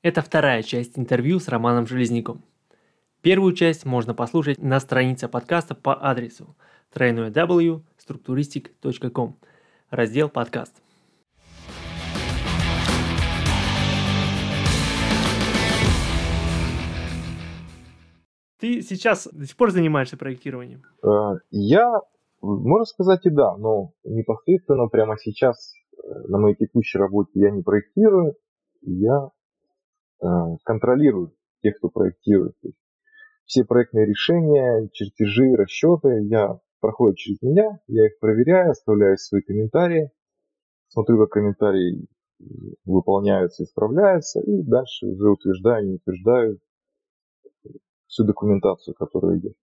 Это вторая часть интервью с Романом Железняком. Первую часть можно послушать на странице подкаста по адресу www.structuristic.com, раздел «Подкаст». Ты сейчас до сих пор занимаешься проектированием? Э, я, можно сказать и да, но непосредственно прямо сейчас э, на моей текущей работе я не проектирую, я э, контролирую тех, кто проектирует. То есть все проектные решения, чертежи, расчеты я проходят через меня, я их проверяю, оставляю свои комментарии, смотрю, как комментарии выполняются, исправляются, и дальше уже утверждаю, не утверждаю всю документацию, которая идет.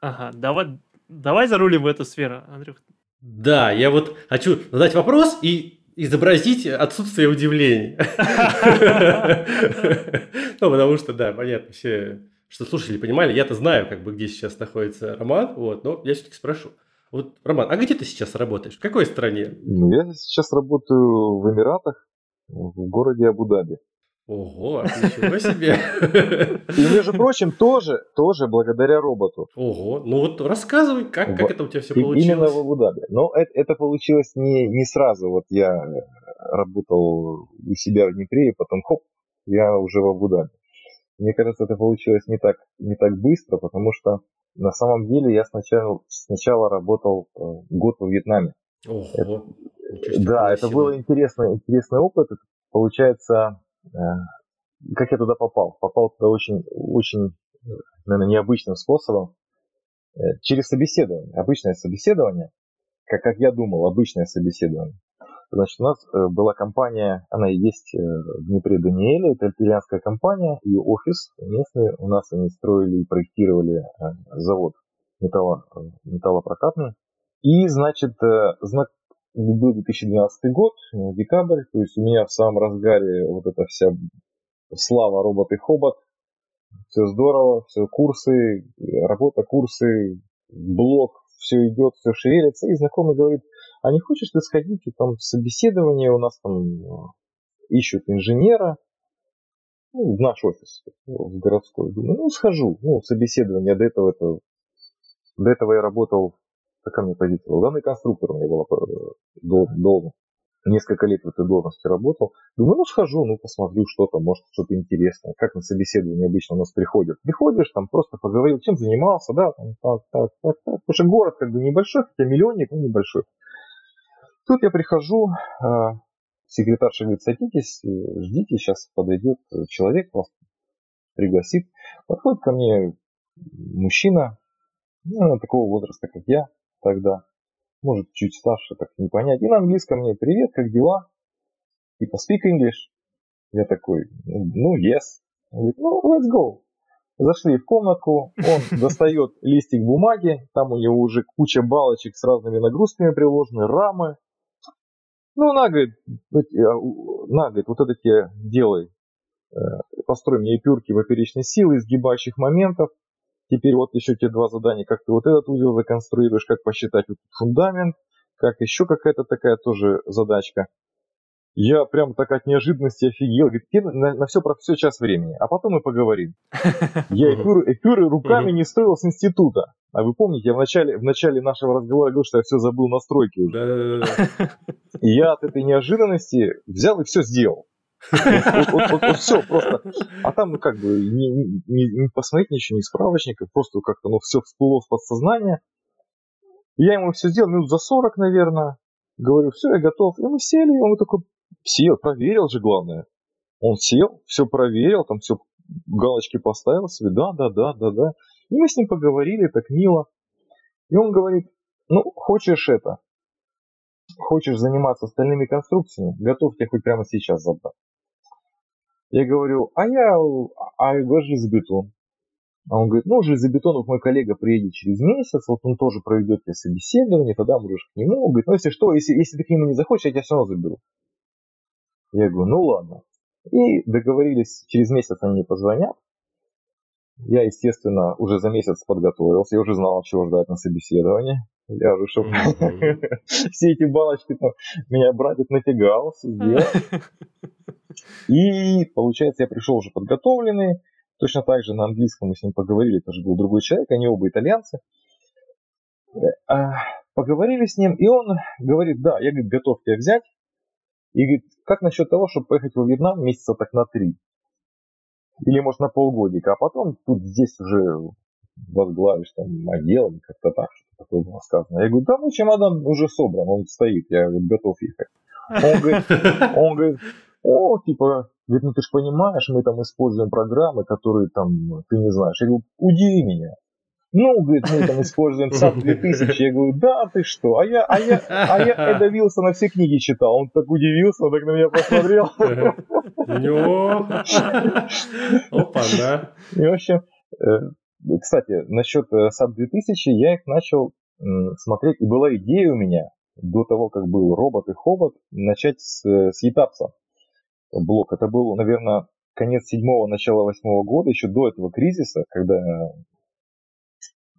Ага, давай, давай зарулим в эту сферу, Андрюх. Да, я вот хочу задать вопрос и изобразить отсутствие удивления. Ну, потому что, да, понятно, все, что слушатели понимали, я-то знаю, как бы, где сейчас находится Роман, вот, но я все-таки спрошу. Вот, Роман, а где ты сейчас работаешь? В какой стране? Ну, я сейчас работаю в Эмиратах, в городе Абу-Даби. Ого, ничего себе. И, между прочим, тоже, тоже благодаря роботу. Ого, ну вот рассказывай, как, как это у тебя все получилось. Именно в Абу-Даби. Но это, это получилось не, не сразу. Вот я работал у себя в Днепре, и потом хоп, я уже в Абу-Даби. Мне кажется, это получилось не так, не так быстро, потому что на самом деле я сначала, сначала работал э, год во Вьетнаме. Ого, это, да, это был интересный, интересный опыт. Получается, Э, как я туда попал? Попал туда очень, очень, наверное, необычным способом. Э, через собеседование. Обычное собеседование, как, как я думал, обычное собеседование. Значит, у нас э, была компания, она есть в Днепре Даниэле, это итальянская компания, ее офис местный, у нас они строили и проектировали завод металло, металлопрокатный. И, значит, знак, был 2012 год, э, декабрь, то есть у меня в самом разгаре вот эта вся слава робот и хобот, все здорово, все курсы, работа, курсы, блог, все идет, все шевелится, и знакомый говорит, а не хочешь ты сходить, и там собеседование у нас там э, ищут инженера, ну, в наш офис, в городской. Думаю, ну, схожу, ну, собеседование, до этого это, до этого я работал такая мне позиция была. Главный конструктор у меня была э, долго. Несколько лет в этой должности работал. Думаю, ну схожу, ну посмотрю, что там, может что-то интересное. Как на собеседование обычно у нас приходят. Приходишь, там просто поговорил, чем занимался, да, там, так, так, так, так. Потому что город как бы небольшой, хотя миллионник, но небольшой. Тут я прихожу, э, секретарша говорит, садитесь, э, ждите, сейчас подойдет человек, вас пригласит. Подходит ко мне мужчина, ну, такого возраста, как я, тогда. Может, чуть старше, так не понять. И на английском мне «Привет, как дела?» Типа «Speak English». Я такой «Ну, yes». Он говорит «Ну, let's go». Зашли в комнатку, он достает листик бумаги, там у него уже куча балочек с разными нагрузками приложены, рамы. Ну, на, говорит, на, говорит, вот это тебе делай. Э, построй мне эпюрки поперечной силы, изгибающих моментов, Теперь вот еще те два задания, как ты вот этот узел законструируешь, как посчитать вот фундамент, как еще какая-то такая тоже задачка. Я прям так от неожиданности офигел. Говорит, на, на все про все час времени, а потом мы поговорим. Я эфюры, эфюры руками не строил с института. А вы помните, я в начале, в начале нашего разговора говорил, что я все забыл настройки уже. И я от этой неожиданности взял и все сделал. Все просто. А там, ну, как бы, не, не, не посмотреть ничего, ни справочников, просто как-то, ну, все всплыло в подсознание. Я ему все сделал минут за 40, наверное. Говорю, все, я готов. И мы сели, и он такой сел, проверил же, главное. Он сел, все проверил, там все галочки поставил себе, да, да, да, да, да. И мы с ним поговорили так мило. И он говорит, ну, хочешь это, хочешь заниматься остальными конструкциями, готов тебя хоть прямо сейчас забрать. Я говорю, а я, а я железобетон. А он говорит, ну, железобетонов мой коллега приедет через месяц, вот он тоже проведет тебе собеседование, тогда можешь к нему. Он говорит, ну, если что, если, если ты к нему не захочешь, я тебя все равно заберу. Я говорю, ну, ладно. И договорились, через месяц они мне позвонят. Я, естественно, уже за месяц подготовился, я уже знал, чего ждать на собеседование. Я уже, чтобы все эти балочки там меня братик натягал, сделал. И, получается, я пришел уже подготовленный, точно так же на английском мы с ним поговорили, тоже был другой человек, они оба итальянцы. А, поговорили с ним, и он говорит, да, я, говорит, готов тебя взять. И говорит, как насчет того, чтобы поехать во Вьетнам месяца так на три? Или, может, на полгодика, а потом тут здесь уже возглавишь там отдел, как-то так, что такое было сказано. Я говорю, да, ну чемодан уже собран, он стоит, я вот готов ехать. Он говорит, он говорит, о, типа, говорит, ну ты же понимаешь, мы там используем программы, которые там ты не знаешь. Я говорю, удиви меня. Ну, говорит, мы там используем SAP 2000. Я говорю, да, ты что? А я, а я, а я Эда Вилсона все книги читал. Он так удивился, он так на меня посмотрел. Опа, да. И, в общем, э, кстати, насчет э, SAP 2000 я их начал смотреть, и была идея у меня до того, как был робот и хобот, начать с, э, с Етапса блок. Это был, наверное, конец седьмого, начало восьмого года, еще до этого кризиса, когда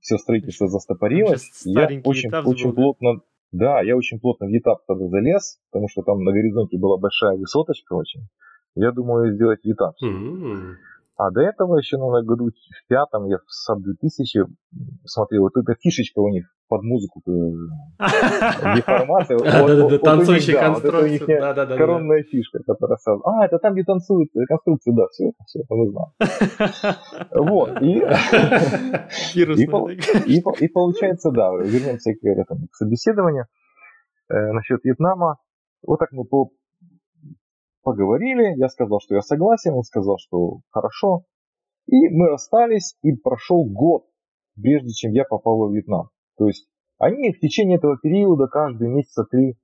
все строительство застопорилось. Я очень, очень плотно, да, я очень плотно в этап тогда залез, потому что там на горизонте была большая высоточка очень. Я думаю сделать этап. Mm-hmm. А до этого еще, наверное, году в пятом я в САД 2000 смотрел, вот эта фишечка у них под музыку э, деформация. Да-да-да, танцующая конструкция. Да-да-да. Коронная фишка, которая сразу... А, это там, где танцуют э, конструкции, да, все это, все это мы знаем. Вот, и... И получается, да, вернемся к собеседованию э, насчет Вьетнама. Вот так мы поговорили, я сказал, что я согласен, он сказал, что хорошо. И мы расстались, и прошел год, прежде чем я попал во Вьетнам. То есть они в течение этого периода, каждые месяца три,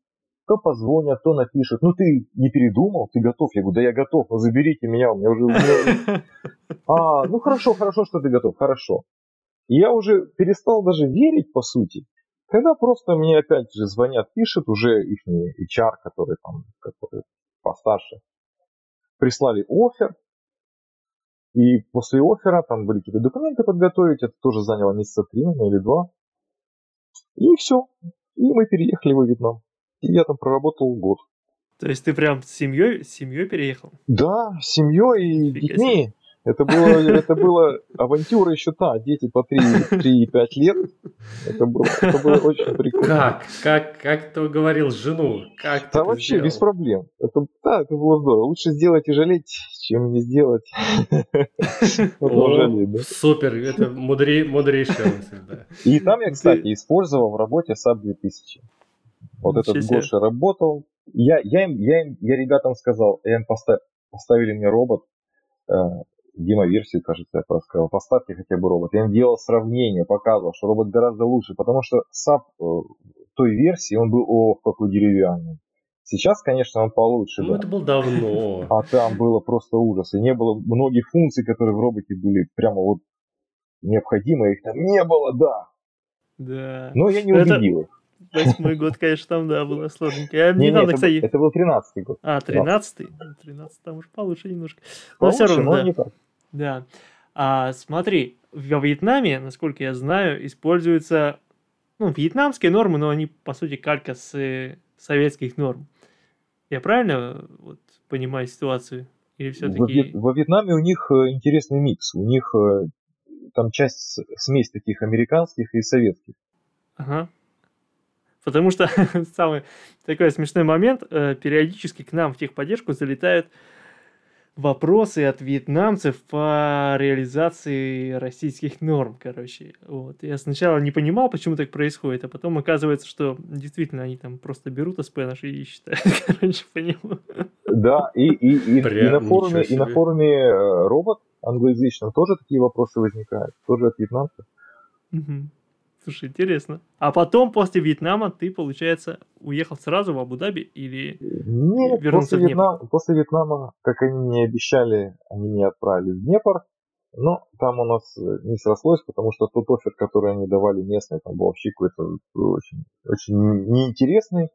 то позвонят, то напишут. Ну ты не передумал, ты готов? Я говорю, да я готов, но заберите меня, у меня уже... А, ну хорошо, хорошо, что ты готов, хорошо. И я уже перестал даже верить, по сути, когда просто мне опять же звонят, пишут уже их HR, который там, который постарше, прислали офер, и после оффера там были какие-то документы подготовить, это тоже заняло месяца три или два. И все. И мы переехали во Вьетнам. И я там проработал год. То есть ты прям с семьей, с семьей переехал? Да, с семьей и детьми. Это было, это было авантюра еще та, дети по 3-5 лет. Это было, это было очень прикольно. Как? Как, как ты говорил жену? Как да вообще, сделал? без проблем. Это, да, это было здорово. Лучше сделать и жалеть, чем не сделать. Супер, это мудрейшая мысль, да. И там я, кстати, использовал в работе SAP 2000. Вот этот Гоша работал. Я, я, им, я, им, я ребятам сказал, я им поставили мне робот, э, демо-версию, кажется, я просто сказал, поставьте хотя бы робот. Я им делал сравнение, показывал, что робот гораздо лучше, потому что SAP э, той версии, он был, ох, какой деревянный. Сейчас, конечно, он получше. Ну, да. это было давно. А там было просто ужас. И не было многих функций, которые в роботе были прямо вот необходимы. Их там не было, да. Да. Но я не убедил их. Восьмой год, конечно, там, да, было сложненько. Я не, недавно, это, кстати... это был тринадцатый год. А, тринадцатый? Тринадцатый там уже получше немножко. Но получше, все равно, но да. не так. Да. А, смотри, во Вьетнаме, насколько я знаю, используются ну, вьетнамские нормы, но они, по сути, калька с э, советских норм. Я правильно вот, понимаю ситуацию? Или все-таки... Во, во Вьетнаме у них э, интересный микс. У них э, там часть смесь таких американских и советских. Ага. Потому что самый такой смешной момент, периодически к нам в техподдержку залетают вопросы от вьетнамцев по реализации российских норм, короче. Вот. Я сначала не понимал, почему так происходит, а потом оказывается, что действительно они там просто берут СП наши и считают, короче, по нему. Да, и, и, и, и, на форуме, и на форуме э, робот англоязычном тоже такие вопросы возникают, тоже от вьетнамцев. Угу. Слушай, интересно. А потом, после Вьетнама, ты, получается, уехал сразу в Абу-Даби или Нет, вернулся после, в Вьетнам, после Вьетнама, как они мне обещали, они меня отправили в Днепр. Но там у нас не срослось, потому что тот офер, который они давали местный, там был вообще какой-то очень, очень неинтересный.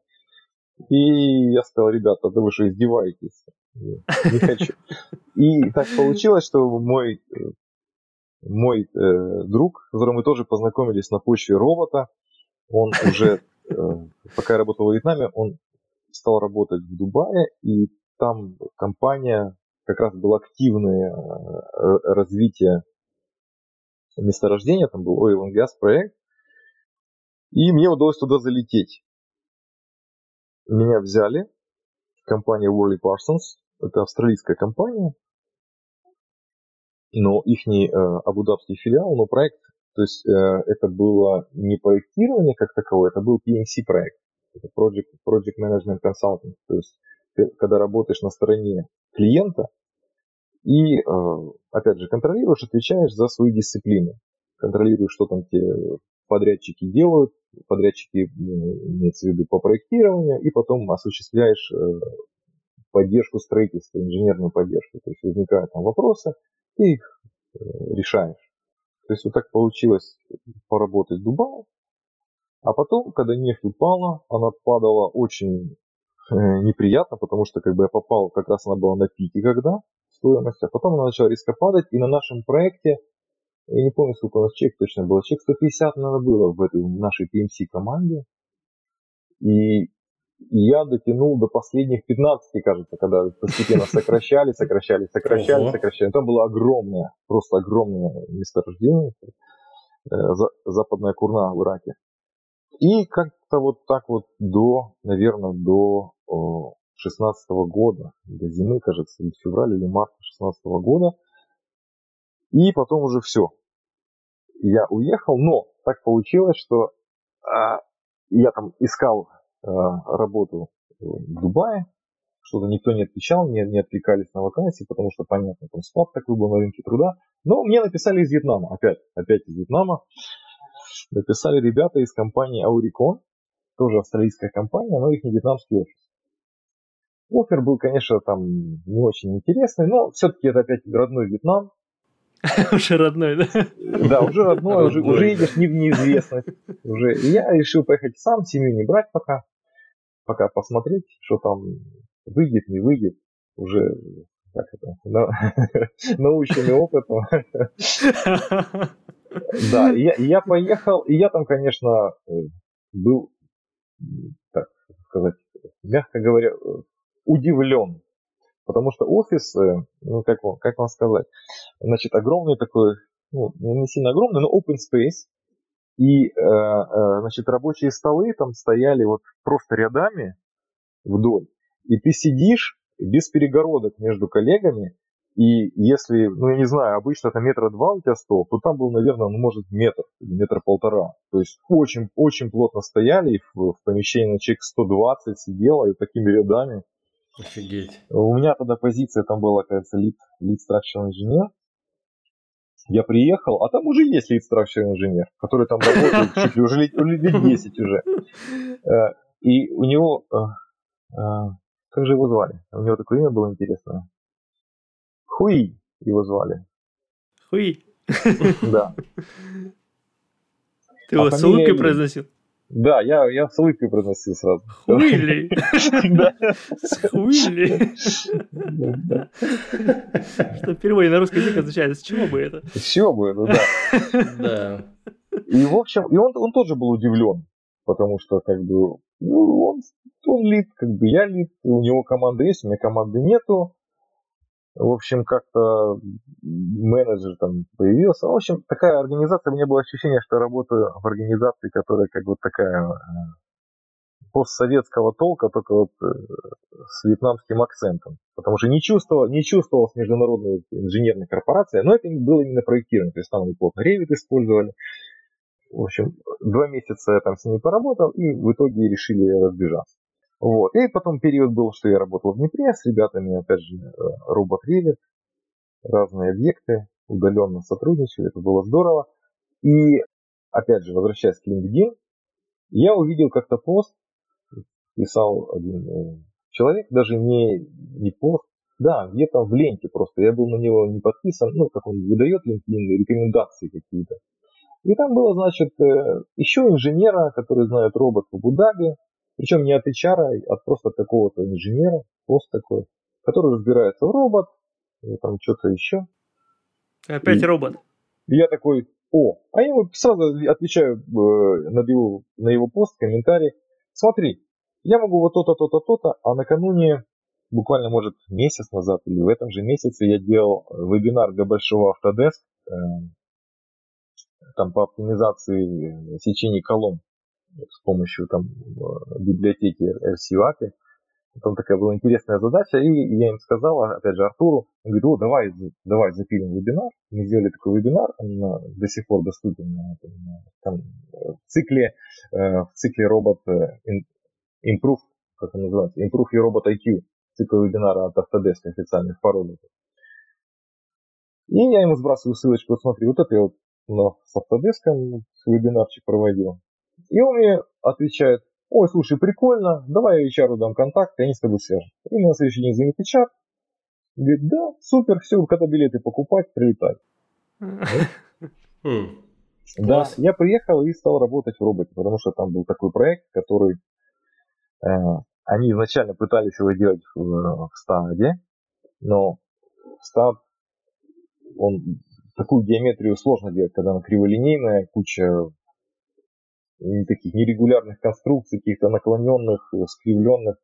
И я сказал, ребята, да вы же издеваетесь. Не хочу. И так получилось, что мой мой э, друг, с которым мы тоже познакомились на почве робота, он уже, э, пока я работал в Вьетнаме, он стал работать в Дубае, и там компания, как раз было активное э, развитие месторождения, там был oil and gas проект, и мне удалось туда залететь. Меня взяли, компания Worley Parsons, это австралийская компания, но их э, абу-дабский филиал, но проект, то есть э, это было не проектирование как таковое, это был PMC проект, это Project, Project Management Consulting, то есть ты, когда работаешь на стороне клиента и, э, опять же, контролируешь, отвечаешь за свою дисциплину, контролируешь, что там те подрядчики делают, подрядчики имеется в виду по проектированию, и потом осуществляешь поддержку строительства, инженерную поддержку. То есть возникают там вопросы, ты их э, решаешь. То есть вот так получилось поработать в Дубае. А потом, когда нефть упала, она падала очень э, неприятно, потому что как бы я попал, как раз она была на пике когда, стоимость, а потом она начала резко падать, и на нашем проекте, я не помню, сколько у нас чек точно было, чек 150, наверное, было в этой нашей PMC команде. И я дотянул до последних 15, кажется, когда постепенно сокращали, сокращали, сокращали, сокращали. Там было огромное, просто огромное месторождение, э, западная Курна в Ираке. И как-то вот так вот до, наверное, до 16 года, до зимы, кажется, или февраля или марта 16 года. И потом уже все. Я уехал, но так получилось, что а, я там искал работу в Дубае, что-то никто не отвечал, не, не отвлекались на вакансии, потому что, понятно, там спад такой был на рынке труда. Но мне написали из Вьетнама, опять, опять из Вьетнама. Написали ребята из компании Auricon, тоже австралийская компания, но их не вьетнамский офис. Офер был, конечно, там не очень интересный, но все-таки это опять родной Вьетнам. Уже родной, да? Да, уже родной, уже, уже едешь не в неизвестность. Уже. И я решил поехать сам, семью не брать пока пока посмотреть, что там выйдет, не выйдет. Уже как это, на, наученный опытом. Да, я, я поехал, и я там, конечно, э, был, так сказать, мягко говоря, удивлен. Потому что офис, э, ну как вам, как вам сказать, значит, огромный такой, ну, не сильно огромный, но open space, и, э, э, значит, рабочие столы там стояли вот просто рядами вдоль. И ты сидишь без перегородок между коллегами, и если, ну я не знаю, обычно это метра два у тебя стол, то там был, наверное, ну, может метр, метр полтора. То есть очень, очень плотно стояли, и в, в помещении на человек 120 сидело, и такими рядами. Офигеть. У меня тогда позиция там была, кажется, lead, lead structural engineer. Я приехал, а там уже есть structural инженер, который там работает чуть ли уже лет, лет 10 уже. Э, и у него, э, э, как же его звали? У него такое имя было интересное. Хуи его звали. Хуи? Да. Ты его с улыбкой произносил? Да, я, я с улыбкой произносил сразу. Хуили. Да. Хуили. Что в переводе на русский язык означает, с чего бы это? С чего бы это, да. Да. И, в общем, и он, он тоже был удивлен, потому что, как бы, ну, он, он лид, как бы я лид, у него команда есть, у меня команды нету. В общем, как-то менеджер там появился. В общем, такая организация, у меня было ощущение, что я работаю в организации, которая как вот такая э, постсоветского толка, только вот э, с вьетнамским акцентом. Потому что не чувствовал, не чувствовал с международной инженерной корпорацией, но это было именно проектирование. То есть там они плотно Revit использовали. В общем, два месяца я там с ними поработал, и в итоге решили разбежаться. Вот. И потом период был, что я работал в Днепре с ребятами, опять же, э, робот Revit, разные объекты, удаленно сотрудничали, это было здорово. И, опять же, возвращаясь к LinkedIn, я увидел как-то пост, писал один э, человек, даже не, не пост, да, где-то в ленте просто, я был на него не подписан, ну, как он выдает LinkedIn, рекомендации какие-то. И там было, значит, э, еще инженера, который знает робот в Абу-Даби, причем не от HR, а от просто какого-то инженера, пост такой, который разбирается в робот, или там что-то еще. Опять и, робот. И я такой, о, а я ему сразу отвечаю э, на, его, на его пост, комментарий. Смотри, я могу вот то-то, то-то, то-то, а накануне буквально, может, месяц назад или в этом же месяце я делал вебинар для большого Autodesk э, там по оптимизации сечений колонн с помощью там библиотеки RCUAPI. Там такая была интересная задача, и я им сказал, опять же, Артуру, он говорит, о, давай, давай запилим вебинар. Мы сделали такой вебинар, он до сих пор доступен там, в цикле, в цикле робот Improve как он называется, Improve Your Robot IQ, цикл вебинара от Autodesk официальных по. И я ему сбрасываю ссылочку, вот смотри, вот это я вот на, с Autodesk вебинарчик проводил. И он мне отвечает, ой, слушай, прикольно, давай я HR дам контакт, и они с тобой свяжут. И на следующий день звонит HR, говорит, да, супер, все, когда билеты покупать, прилетай. Хм. Да, я приехал и стал работать в роботе, потому что там был такой проект, который э, они изначально пытались его делать в, в стаде, но стад, он такую геометрию сложно делать, когда она криволинейная, куча таких нерегулярных конструкций, каких-то наклоненных, скривленных.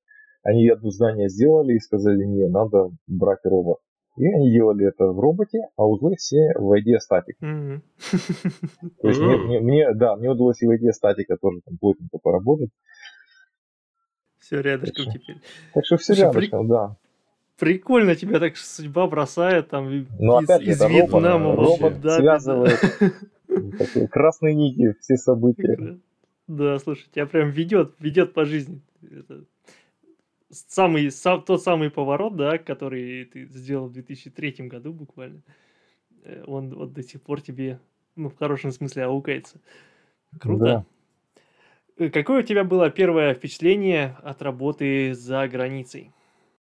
Они одно здание сделали и сказали, не, надо брать робот. И они делали это в роботе, а узлы все в ID статик. То есть мне, мне, да, мне удалось и в ID статика тоже там плотненько поработать. Все рядышком так теперь. Так что все Слушай, рядышком, при... да. Прикольно тебя так судьба бросает там ну, из, опять из Вьетнама робот, робот да, связывает такие красные нити, все события. Да, слушай, тебя прям ведет, ведет по жизни. Это самый, сам, тот самый поворот, да, который ты сделал в 2003 году буквально, э, он вот до сих пор тебе, ну, в хорошем смысле аукается. Круто. Да. Э, какое у тебя было первое впечатление от работы за границей?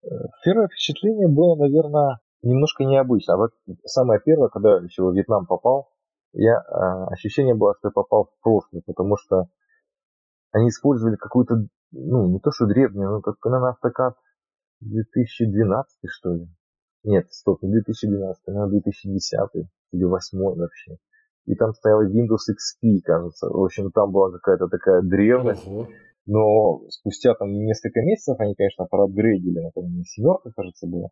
Э, первое впечатление было, наверное, немножко необычно. Вот самое первое, когда еще во Вьетнам попал, я, э, ощущение было, что я попал в прошлое, потому что они использовали какую-то, ну, не то что древнюю, но как, наверное, автокад 2012, что ли. Нет, стоп, не 2012, наверное, 2010 или 2008 вообще и там стоял Windows XP, кажется. В общем, там была какая-то такая древность. Ого. Но спустя там несколько месяцев они, конечно, проапгрейдили, например, семерка, кажется, была.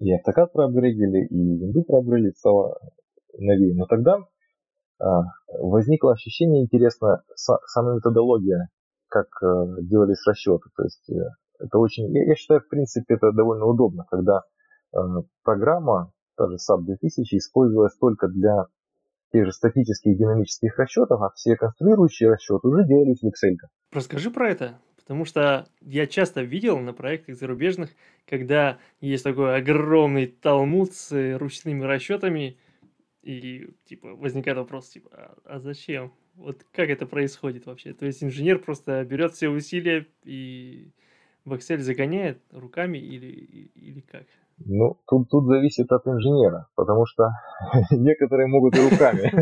И автокад проапгрейдили, и Windows проапгрейдили, стало новее. Но тогда а, возникло ощущение интересно, са, сама методология, как а, делались расчеты. То есть э, это очень, я, считаю, в принципе, это довольно удобно, когда а, программа, та же SAP 2000, использовалась только для тех же статических динамических расчетов, а все конструирующие расчеты уже делались в Excel. Расскажи про это, потому что я часто видел на проектах зарубежных, когда есть такой огромный талмуд с ручными расчетами, и типа возникает вопрос, типа, а, а зачем? Вот как это происходит вообще? То есть инженер просто берет все усилия и в Excel загоняет руками или, или как? Ну, тут, тут зависит от инженера, потому что некоторые могут и руками.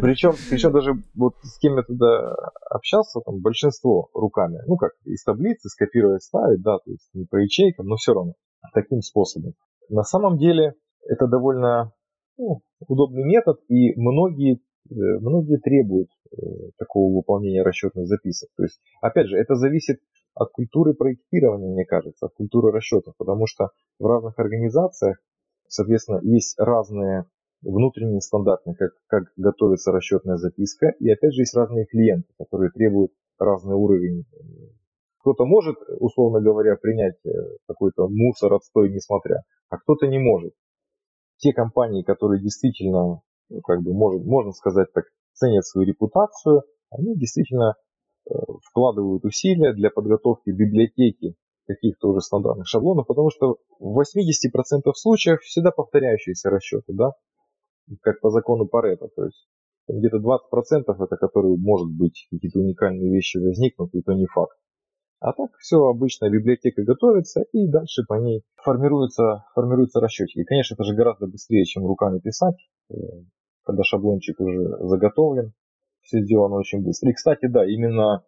Причем, причем даже вот с кем я туда общался, там большинство руками. Ну как, из таблицы скопировать, ставить, да, то есть не по ячейкам, но все равно таким способом. На самом деле это довольно ну, удобный метод, и многие, э, многие требуют э, такого выполнения расчетных записок. То есть, опять же, это зависит от культуры проектирования, мне кажется, от культуры расчетов, потому что в разных организациях, соответственно, есть разные внутренние стандарты, как, как готовится расчетная записка, и опять же есть разные клиенты, которые требуют разный уровень. Кто-то может, условно говоря, принять э, какой-то мусор, отстой, несмотря, а кто-то не может. Те компании, которые действительно, ну, как бы, может, можно сказать так, ценят свою репутацию, они действительно Э, вкладывают усилия для подготовки библиотеки каких-то уже стандартных шаблонов, потому что в 80% случаев всегда повторяющиеся расчеты, да, как по закону Паретта, то есть где-то 20% это которые, может быть, какие-то уникальные вещи возникнут, это не факт. А так все обычно библиотека готовится и дальше по ней формируются, формируются расчетчики. И, конечно, это же гораздо быстрее, чем руками писать, э, когда шаблончик уже заготовлен все сделано очень быстро. И, кстати, да, именно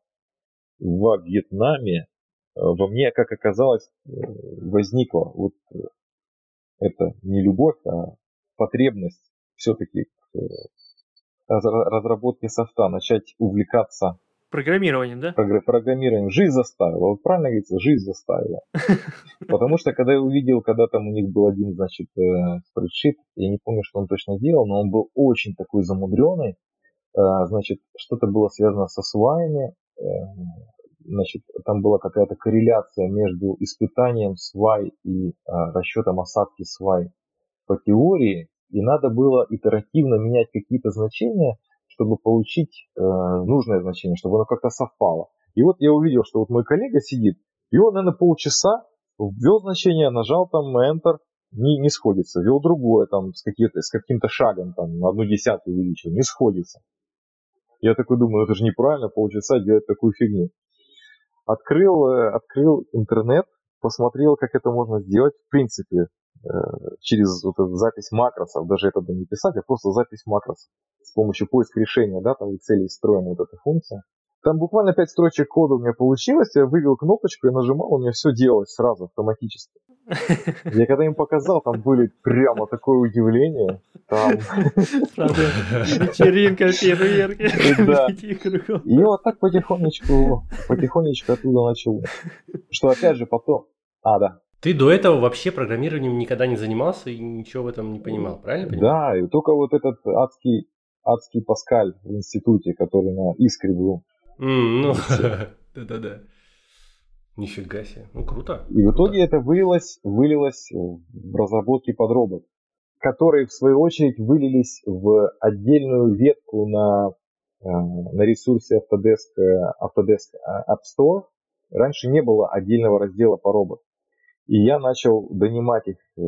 во Вьетнаме э, во мне, как оказалось, э, возникла вот это не любовь, а потребность все-таки к разработке софта, начать увлекаться Программированием, да? Программированием. Жизнь заставила. Вот правильно говорится, жизнь заставила. Потому что когда я увидел, когда там у них был один, значит, э, спредшит, я не помню, что он точно делал, но он был очень такой замудренный. Э, значит, что-то было связано со сваями. Э, значит, там была какая-то корреляция между испытанием свай и расчетом осадки свай по теории. И надо было итеративно менять какие-то значения, чтобы получить э, нужное значение, чтобы оно как-то совпало. И вот я увидел, что вот мой коллега сидит, и он, наверное, полчаса ввел значение, нажал там Enter, не, не сходится. Ввел другое, там, с, с каким-то шагом, там, на одну десятую увеличил, не сходится. Я такой думаю, это же неправильно, полчаса делать такую фигню. Открыл, э, открыл интернет, посмотрел, как это можно сделать. В принципе, Э, через вот эту запись макросов, даже это не писать, а просто запись макросов с помощью поиска решения, да, там в Excel встроена вот эта функция. Там буквально 5 строчек кода у меня получилось, я вывел кнопочку и нажимал, у меня все делалось сразу автоматически. Я когда им показал, там были прямо такое удивление. Там... Вечеринка, фейерверки. Да. И вот так потихонечку, потихонечку оттуда начал. Что опять же потом... А, да. Ты до этого вообще программированием никогда не занимался и ничего в этом не понимал, правильно понимаю? Да, и только вот этот адский, адский Паскаль в институте, который на Искре был. Mm, ну, да-да-да. Нифига себе. Ну, круто. И в итоге это вылилось, вылилось в разработки подробок, которые, в свою очередь, вылились в отдельную ветку на, э, на ресурсе Autodesk, Autodesk App Store. Раньше не было отдельного раздела по роботу. И я начал донимать их, э,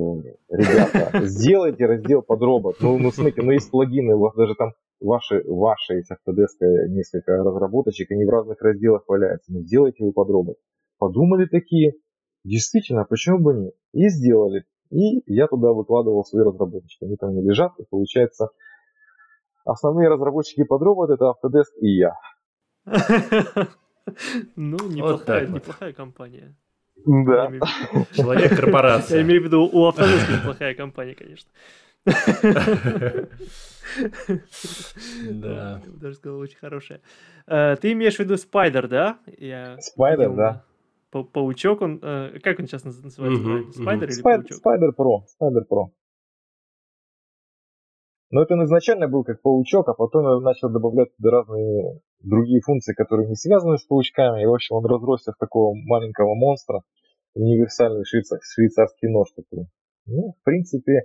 ребята, сделайте раздел под робот. Ну, ну, смотрите, ну есть плагины, у вас даже там ваши, ваши из Autodesk несколько разработочек, они в разных разделах валяются. Ну, сделайте вы под робот. Подумали такие, действительно, почему бы не? И сделали. И я туда выкладывал свои разработчики. Они там не лежат, и получается, основные разработчики под робот это Autodesk и я. Ну, неплохая, неплохая компания. Да. Человек-корпорация. Я имею в виду, у Автодеска неплохая компания, конечно. Да. Даже сказал, очень хорошая. Э, ты имеешь в виду Spider, да? Spider, да. Паучок, он, э, как он сейчас называется? Spider или Паучок? Spider Pro. Spider Pro. Но это он изначально был как паучок, а потом я начал добавлять туда разные другие функции, которые не связаны с паучками. И, в общем, он разросся в такого маленького монстра, универсальный швейцар, швейцарский нож такой. Ну, в принципе,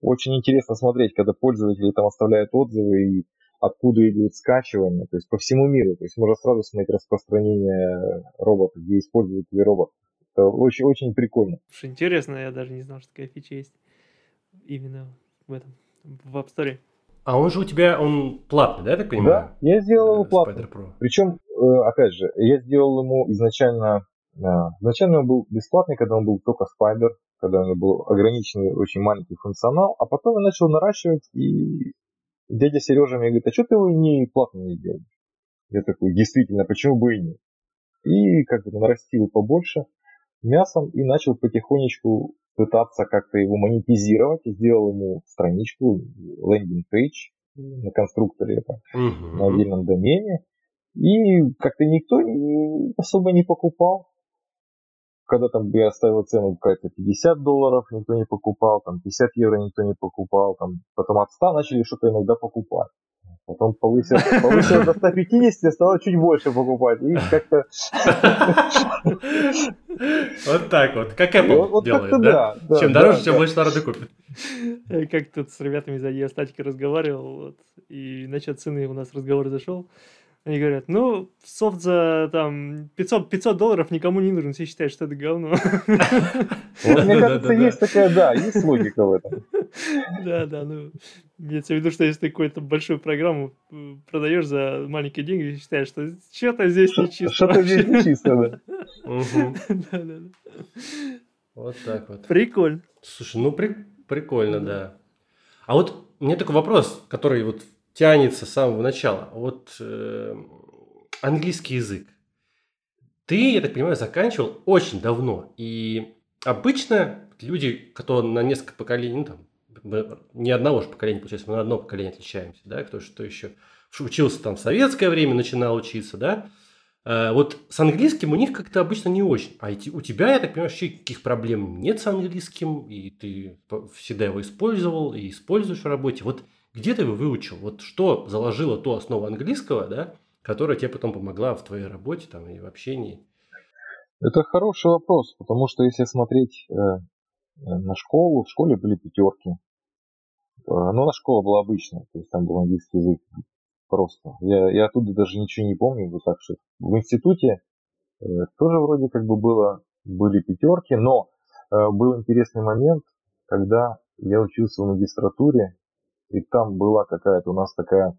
очень интересно смотреть, когда пользователи там оставляют отзывы и откуда идет скачивание, то есть по всему миру. То есть можно сразу смотреть распространение робота, где используют ли робот. Это очень, очень прикольно. Слушай, интересно, я даже не знал, что такая фича есть именно в этом в App Store. А он же у тебя, он платный, да, я так понимаю? Да, я сделал его платный. Причем, э, опять же, я сделал ему изначально, э, изначально он был бесплатный, когда он был только Spider, когда у него был ограниченный, очень маленький функционал, а потом я начал наращивать, и дядя Сережа мне говорит, а что ты его не платно не сделаешь? Я такой, действительно, почему бы и нет? И как бы нарастил побольше мясом и начал потихонечку пытаться как-то его монетизировать. Сделал ему страничку, лендинг-пейдж на конструкторе, это, uh-huh. на отдельном домене. И как-то никто особо не покупал. Когда там я оставил цену какая-то 50 долларов, никто не покупал, там 50 евро никто не покупал, там потом от 100 начали что-то иногда покупать. Потом повысил, повысил до 150, стало чуть больше покупать. И как-то... Вот так вот. Как Apple вот, делает, да? да? Чем дороже, да, тем больше народу купит. Я как тут с ребятами за статики разговаривал, вот, и насчет цены у нас разговор зашел. Они говорят, ну, софт за там 500, 500 долларов никому не нужен, все считают, что это говно. Мне кажется, есть такая, да, есть логика в этом. Да, да, ну, имеется в виду, что если ты какую-то большую программу э, продаешь за маленькие деньги, считаешь, что что-то здесь не чисто. Что-то здесь не чисто, да. Да, да, да. Вот так вот. Прикольно. Слушай, ну прикольно, да. А вот у меня такой вопрос, который вот тянется с самого начала. Вот э, английский язык. Ты, я так понимаю, заканчивал очень давно. И обычно люди, которые на несколько поколений, ну, там, не одного же поколения, получается, мы на одно поколение отличаемся, да, кто что еще. учился там в советское время, начинал учиться, да, Э, вот с английским у них как-то обычно не очень. А у тебя, я так понимаю, вообще никаких проблем нет с английским, и ты всегда его использовал и используешь в работе. Вот где ты его выучил? Вот что заложило ту основу английского, да, которая тебе потом помогла в твоей работе там, и в общении? Это хороший вопрос, потому что если смотреть э, на школу, в школе были пятерки. Э, ну, на школа была обычная, то есть там был английский язык просто. Я, я оттуда даже ничего не помню, вот так что в институте э, тоже вроде как бы было, были пятерки, но э, был интересный момент, когда я учился в магистратуре, и там была какая-то у нас такая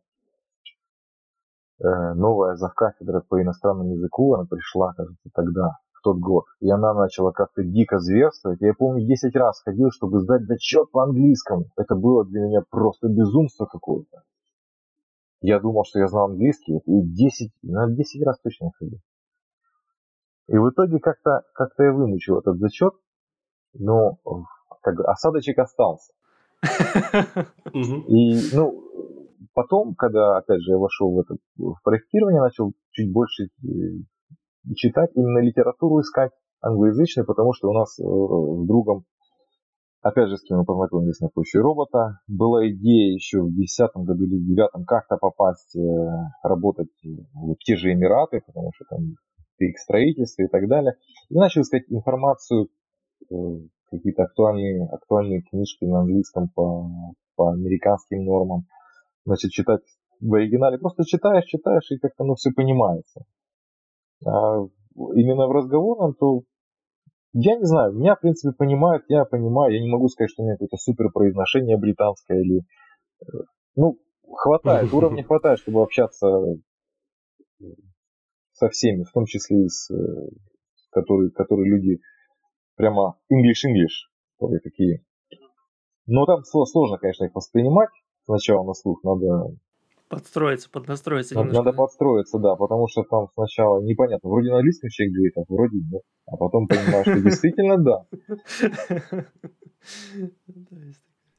э, новая завкафедра по иностранному языку, она пришла, кажется, тогда, в тот год. И она начала как-то дико зверствовать. Я помню, 10 раз ходил, чтобы сдать зачет по английскому. Это было для меня просто безумство какое-то. Я думал, что я знал английский, и 10, на 10 раз точно ходил. И в итоге как-то как я вымучил этот зачет, но как бы осадочек остался. И, ну, потом, когда, опять же, я вошел в это в проектирование, начал чуть больше э, читать, именно литературу искать англоязычную, потому что у нас э, с другом Опять же, с кем мы познакомились на почве робота. Была идея еще в 2010 году или в 2009 как-то попасть, э, работать в те же Эмираты, потому что там их строительство и так далее. И начал искать информацию, какие-то актуальные, актуальные книжки на английском по, по американским нормам. Значит, читать в оригинале. Просто читаешь, читаешь, и как-то оно все понимается. А именно в разговорном, то я не знаю, меня, в принципе, понимают, я понимаю, я не могу сказать, что у меня какое-то супер произношение британское или... Э, ну, хватает, уровня хватает, чтобы общаться со всеми, в том числе и с э, которые, которые люди прямо English-English, такие. Но там сложно, конечно, их воспринимать сначала на слух, надо Подстроиться, поднастроиться Надо, немножко. Надо подстроиться, да, потому что там сначала непонятно, вроде на английском человек говорит, а вроде нет. А потом понимаешь, что действительно да.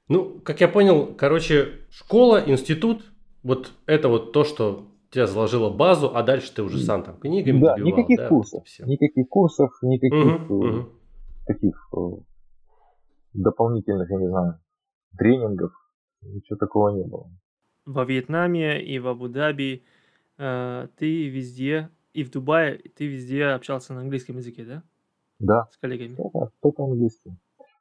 Ну, как я понял, короче, школа, институт, вот это вот то, что тебя заложило базу, а дальше ты уже сам там книгами Да, добивал, никаких да, курсов, вот никаких курсов, никаких угу, угу. Таких э, дополнительных, я не знаю, тренингов, ничего такого не было во Вьетнаме и в Абу-Даби э, ты везде, и в Дубае ты везде общался на английском языке, да? Да. С коллегами? Да, только английский.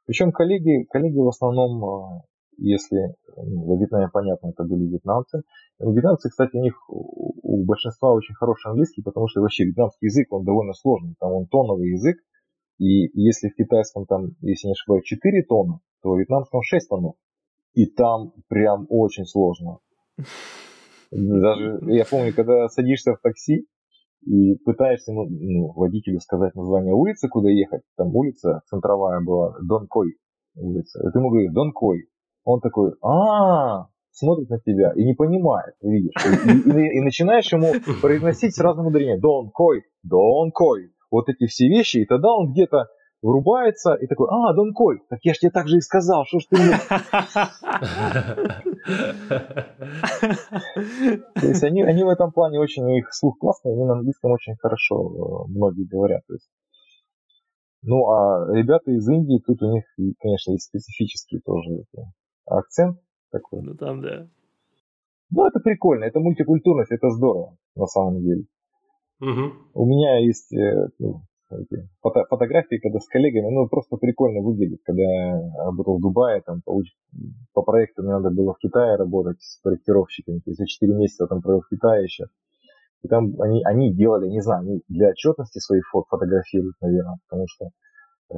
Причем коллеги, коллеги в основном, э, если ну, в Вьетнаме, понятно, это были вьетнамцы. Вьетнамцы, кстати, у них у большинства очень хороший английский, потому что вообще вьетнамский язык, он довольно сложный. Там он тоновый язык. И если в китайском там, если не ошибаюсь, 4 тона, то в вьетнамском 6 тонов. И там прям очень сложно. Даже я помню, когда садишься в такси и пытаешься ну, ну, водителю сказать название улицы, куда ехать, там улица центровая была, Донкой улица. И ты ему говоришь, Донкой. Он такой, а, смотрит на тебя и не понимает, видишь. И, и, и начинаешь ему произносить с разным ударением. Донкой, Донкой. Вот эти все вещи, и тогда он где-то врубается и такой, а, Дон Кой, так я ж тебе так же и сказал, что ж ты мне... То есть они, они в этом плане очень, у них слух классный, они на английском очень хорошо э, многие говорят. То есть. Ну, а ребята из Индии, тут у них, конечно, есть специфический тоже акцент такой. Ну, там, да. Ну, это прикольно, это мультикультурность, это здорово, на самом деле. У меня есть э, ну, фото, фотографии, когда с коллегами, ну, просто прикольно выглядит, когда я работал в Дубае, там, по, по проекту мне надо было в Китае работать с проектировщиками, то есть я 4 месяца там провел в Китае еще. И там они, они делали, не знаю, они для отчетности свои фото фотографируют, наверное, потому что э,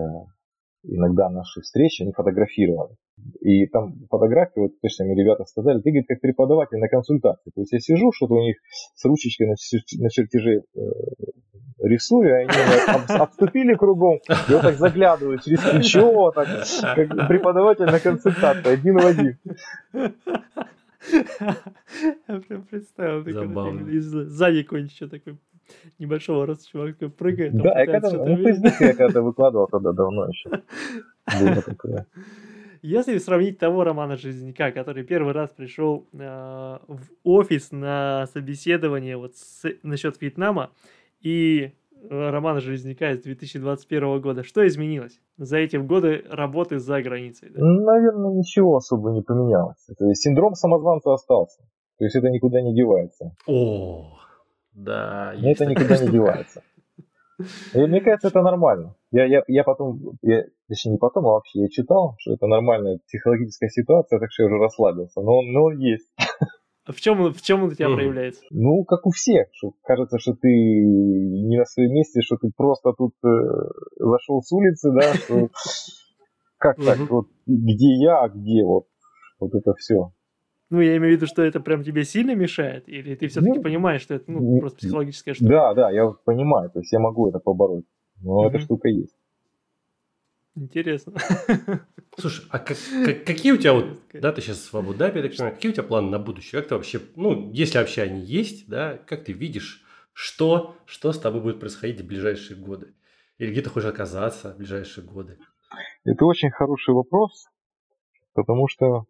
иногда наши встречи они фотографировали. И там фотографии, вот точно мне ребята сказали, ты, говорит, как преподаватель на консультации. То есть я сижу, что-то у них с ручечкой на, чертеже э, рисую, а они обступили кругом, и вот так заглядываю через плечо, так, как преподаватель на консультации, один в один. Я прям представил, такой, сзади какой-нибудь еще такой небольшого роста чувак прыгает. Да, я когда, ну, Фейсбуке я когда-то выкладывал тогда давно еще. Было такое. Если сравнить того Романа Железняка, который первый раз пришел э, в офис на собеседование вот с, насчет Вьетнама, и э, Романа Железняка из 2021 года, что изменилось за эти годы работы за границей? Да? Наверное, ничего особо не поменялось. Это синдром самозванца остался. То есть это никуда не девается. О, да. Но это никуда не девается. И мне кажется, это нормально. Я, я, я потом, я, точнее не потом, а вообще я читал, что это нормальная психологическая ситуация, так что я уже расслабился. Но, но он есть. А в чем, в чем он у тебя проявляется? Ну, как у всех. Что кажется, что ты не на своем месте, что ты просто тут э, зашел с улицы, да, что как так, вот где я, а где вот, вот это все. Ну, я имею в виду, что это прям тебе сильно мешает? Или ты все-таки ну, понимаешь, что это ну, просто психологическая штука? Да, да, я понимаю, то есть я могу это побороть. Но mm-hmm. эта штука есть. Интересно. Слушай, а как, как, какие у тебя вот, да, ты сейчас в Абу-Даби, так понимаю, какие у тебя планы на будущее? Как ты вообще, ну, если вообще они есть, да, как ты видишь, что, что с тобой будет происходить в ближайшие годы? Или где ты хочешь оказаться в ближайшие годы? Это очень хороший вопрос, потому что,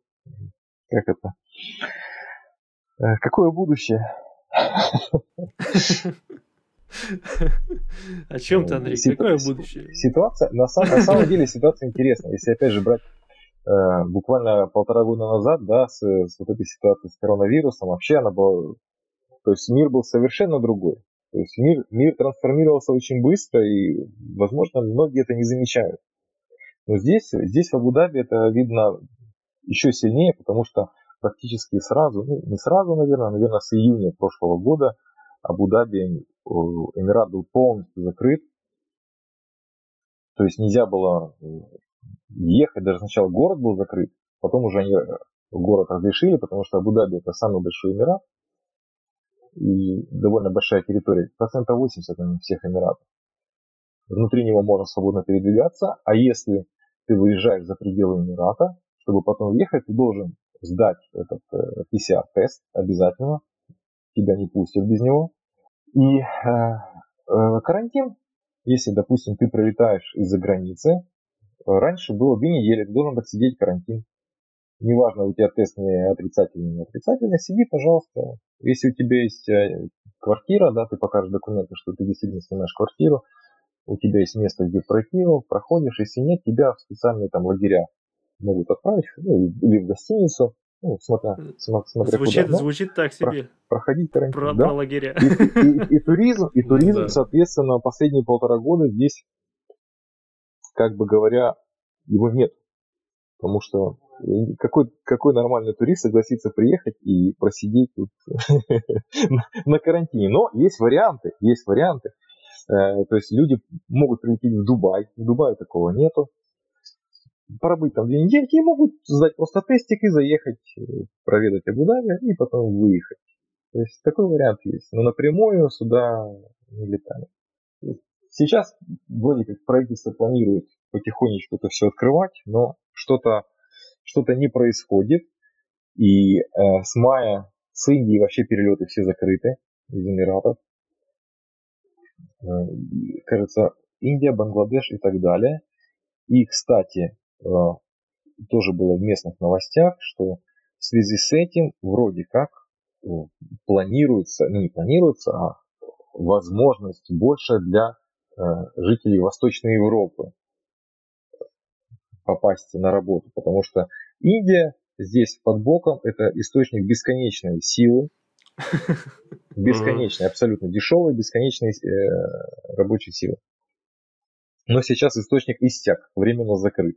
как это, какое будущее? О чем ты, Андрей? Какое будущее? Ситуация, на самом, на самом деле ситуация интересная. Если опять же брать э, буквально полтора года назад, да, с, с вот этой ситуацией с коронавирусом, вообще она была, то есть мир был совершенно другой. То есть мир, мир трансформировался очень быстро, и, возможно, многие это не замечают. Но здесь, здесь в Абу-Даби это видно еще сильнее, потому что практически сразу, ну не сразу, наверное, наверное, с июня прошлого года Абу-Даби Э, Эмират был полностью закрыт. То есть нельзя было э, ехать, даже сначала город был закрыт, потом уже они э, город разрешили, потому что Абу-Даби это самый большой Эмират и довольно большая территория, процентов 80 на всех Эмиратов. Внутри него можно свободно передвигаться, а если ты выезжаешь за пределы Эмирата, чтобы потом въехать, ты должен сдать этот PCR-тест обязательно, тебя не пустят без него. И э, э, карантин, если, допустим, ты пролетаешь из-за границы, раньше было две недели, ты должен отсидеть карантин. Неважно, у тебя тест не отрицательный, не отрицательный, сиди, пожалуйста. Если у тебя есть э, квартира, да, ты покажешь документы, что ты действительно снимаешь квартиру, у тебя есть место, где пройти, проходишь, если нет, тебя в специальные там лагеря могут отправить, ну, или в гостиницу, ну, смотря, смотря звучит, куда, звучит так себе. Про, проходить карантин. Про, да? про лагеря. И, и, и туризм, и туризм, да. соответственно, последние полтора года здесь, как бы говоря, его нет. Потому что какой, какой нормальный турист согласится приехать и просидеть тут на карантине. Но есть варианты, есть варианты. Э, то есть люди могут прилететь в Дубай. В Дубае такого нету пробыть там две недельки и могут сдать просто тестик и заехать, э, проведать Абу-Даби и потом выехать. То есть такой вариант есть. Но напрямую сюда не летали. Сейчас вроде как правительство планирует потихонечку это все открывать, но что-то что не происходит. И э, с мая с Индии вообще перелеты все закрыты из Эмиратов. Э, кажется, Индия, Бангладеш и так далее. И, кстати, тоже было в местных новостях, что в связи с этим вроде как э, планируется, ну не планируется, а возможность больше для э, жителей Восточной Европы попасть на работу, потому что Индия здесь под боком это источник бесконечной силы, бесконечной, абсолютно дешевой, бесконечной рабочей силы. Но сейчас источник истяк, временно закрыт.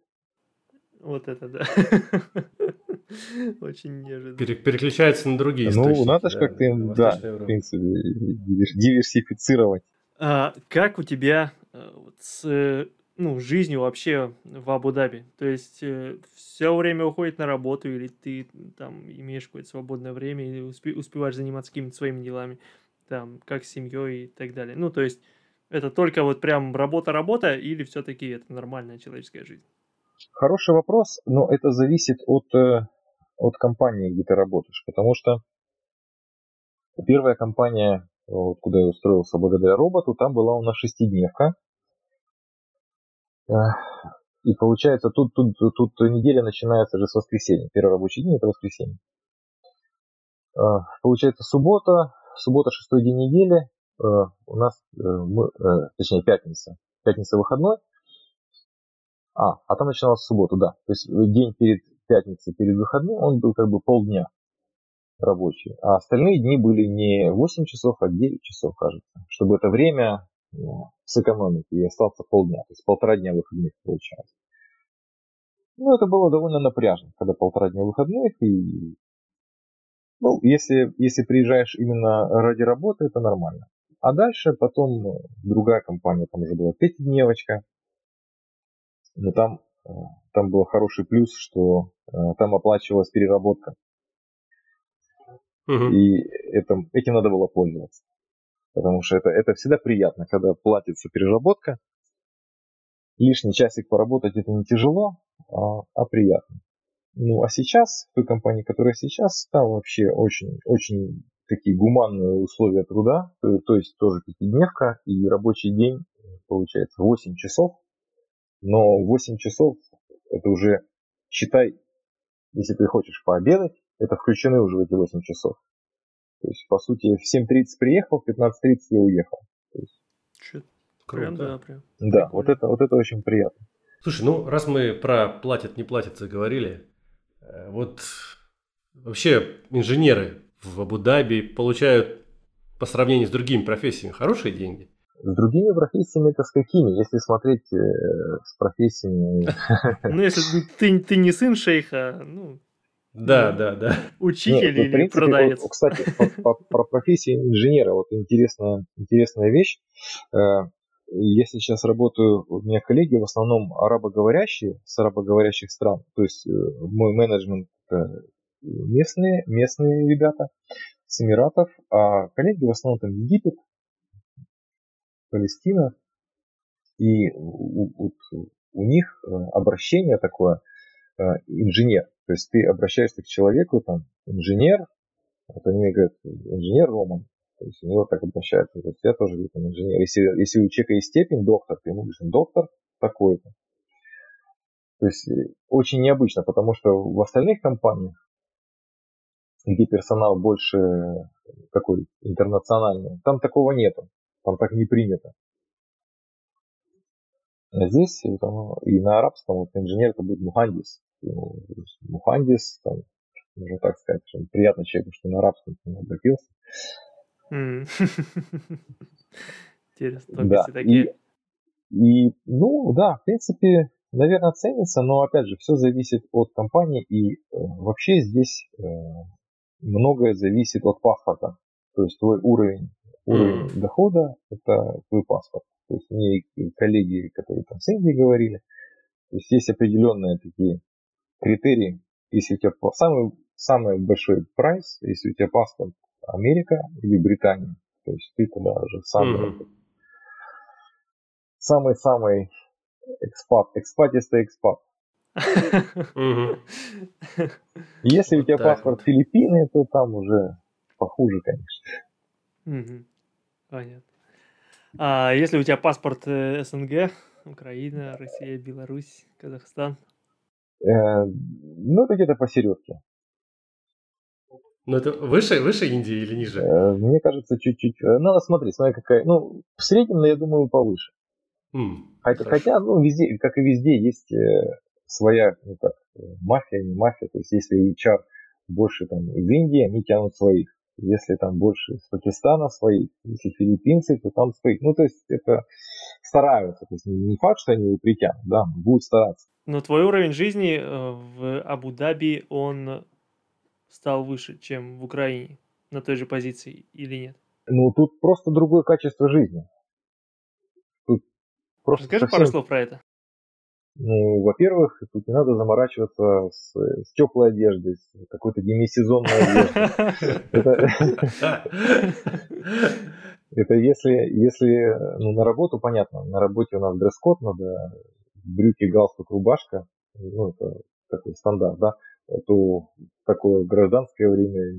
Вот это да. Очень неожиданно. переключается на другие ну, источники. Ну, надо же как-то им, да, в принципе, диверсифицировать. А, как у тебя э, с ну, жизнью вообще в Абу-Даби? То есть э, все время уходит на работу, или ты там имеешь какое-то свободное время, или успе- успеваешь заниматься какими-то своими делами, там, как с семьей и так далее. Ну, то есть это только вот прям работа-работа, или все-таки это нормальная человеческая жизнь? Хороший вопрос, но это зависит от, э, от компании, где ты работаешь. Потому что первая компания, вот, куда я устроился благодаря роботу, там была у нас шестидневка. Э, И получается, тут, тут, тут, неделя начинается же с воскресенья. Первый рабочий день это воскресенье. А, получается, суббота, суббота шестой день недели, у нас, э, мы, э, точнее, пятница. Пятница выходной. А, а там начиналась суббота, да. То есть день перед пятницей, перед выходным, он был как бы полдня рабочий. А остальные дни были не 8 часов, а 9 часов, кажется. Чтобы это время ну, сэкономить и остаться полдня. То есть полтора дня выходных получалось. Ну, это было довольно напряжно, когда полтора дня выходных. И, ну, если, если приезжаешь именно ради работы, это нормально. А дальше потом ну, другая компания, там уже была пятидневочка. Но там, э, там был хороший плюс, что э, там оплачивалась переработка. Угу. И это, этим надо было пользоваться. Потому что это, это всегда приятно, когда платится переработка. Лишний часик поработать это не тяжело, а, а приятно. Ну а сейчас, в той компании, которая сейчас, там вообще очень, очень такие гуманные условия труда, то, то есть тоже пятидневка и рабочий день получается 8 часов, но 8 часов это уже, считай, если ты хочешь пообедать, это включены уже в эти 8 часов. То есть, по сути, в 7.30 приехал, в 15.30 я уехал. То есть... Прям, да, прям. Да, вот это, вот это очень приятно. Слушай, ну раз мы про платят, не платят заговорили, э, вот вообще инженеры в Абу-Даби получают по сравнению с другими профессиями хорошие деньги? С другими профессиями это с какими? Если смотреть э, с профессиями... Ну, если ты, ты не сын шейха, ну, да, да, да. Учитель Нет, ну, или принципе, продавец. Вот, кстати, по, по, про профессию инженера, вот интересная, интересная вещь. Э, я сейчас работаю, у меня коллеги в основном арабоговорящие, с арабоговорящих стран. То есть э, мой менеджмент местные, местные ребята с Эмиратов, а коллеги в основном там Египет, Палестина. И у, у, у них э, обращение такое инженер. То есть ты обращаешься к человеку, там, инженер, вот они говорят, инженер Роман, то есть у него так обращаются. То есть я тоже говорю, там, инженер. Если, если у человека есть степень доктор, ты ему говоришь, доктор такой-то. То есть э, очень необычно, потому что в остальных компаниях, где персонал больше такой интернациональный, там такого нету. Там так не принято. А здесь там, и на арабском вот, инженер это будет мухандис ну, Мухандис, там, можно так сказать, что приятно человеку, что на арабском нему обратился. Интересно, да. такие. И, и, ну, да, в принципе, наверное, ценится, но, опять же, все зависит от компании, и э, вообще здесь э, многое зависит от паспорта. То есть твой уровень, уровень mm. дохода – это твой паспорт. То есть мне коллеги, которые там с Индии говорили, то есть есть определенные такие критерий, если у тебя самый, самый большой прайс, если у тебя паспорт Америка или Британия, то есть ты тогда уже самый mm-hmm. самый-самый экспат, экспатистый экспат. Если у тебя паспорт Филиппины, то там уже похуже, конечно. Понятно. А если у тебя паспорт э, СНГ, Украина, Россия, Беларусь, Казахстан? Э, ну, это где-то посередке. Ну, это выше, выше Индии или ниже? Э, мне кажется, чуть-чуть. Э, надо смотреть, смотри, какая. Ну, в среднем, я думаю, повыше. Mm, хотя, хотя, ну, везде, как и везде, есть своя, ну так, мафия, не мафия. То есть, если HR больше там из Индии, они тянут своих. Если там больше из Пакистана своих, если филиппинцы, то там своих. Ну, то есть, это стараются. То есть, не факт, что они его притянут, да, будут стараться. Но твой уровень жизни э, в Абу-Даби, он стал выше, чем в Украине на той же позиции или нет? Ну, тут просто другое качество жизни. Тут просто Расскажи совсем... пару слов про это. Ну, во-первых, тут не надо заморачиваться с, с теплой одеждой, с какой-то демисезонной одеждой. Это если, если ну, на работу, понятно, на работе у нас дресс-код, надо брюки, галстук, рубашка, ну, это такой стандарт, да, то в такое гражданское время,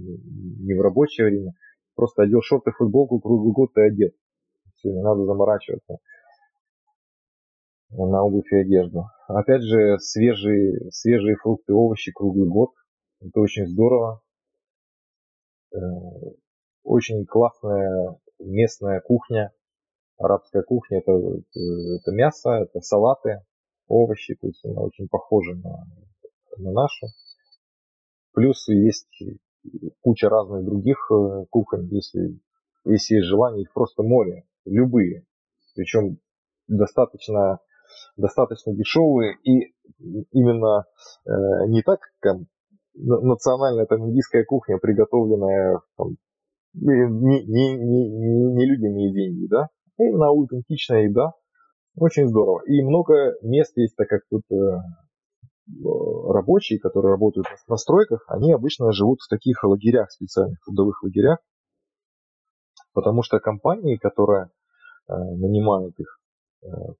не в рабочее время, просто одел шорты, футболку, круглый год ты одет. Все, не надо заморачиваться. На обувь и одежду. Опять же, свежие, свежие фрукты, овощи круглый год. Это очень здорово. Э, очень классная местная кухня, арабская кухня. Это, это мясо, это салаты, овощи. То есть она очень похожа на, на нашу. Плюс есть куча разных других э, кухонь, если, если есть желание, их просто море, любые. Причем достаточно, достаточно дешевые и именно э, не так, как национальная там индийская кухня, приготовленная там, не, не, не, не, людьми и деньги, да, именно аутентичная еда, очень здорово. И много мест есть, так как тут э, рабочие, которые работают на стройках, они обычно живут в таких лагерях, специальных трудовых лагерях, потому что компании, которые э, нанимают их э,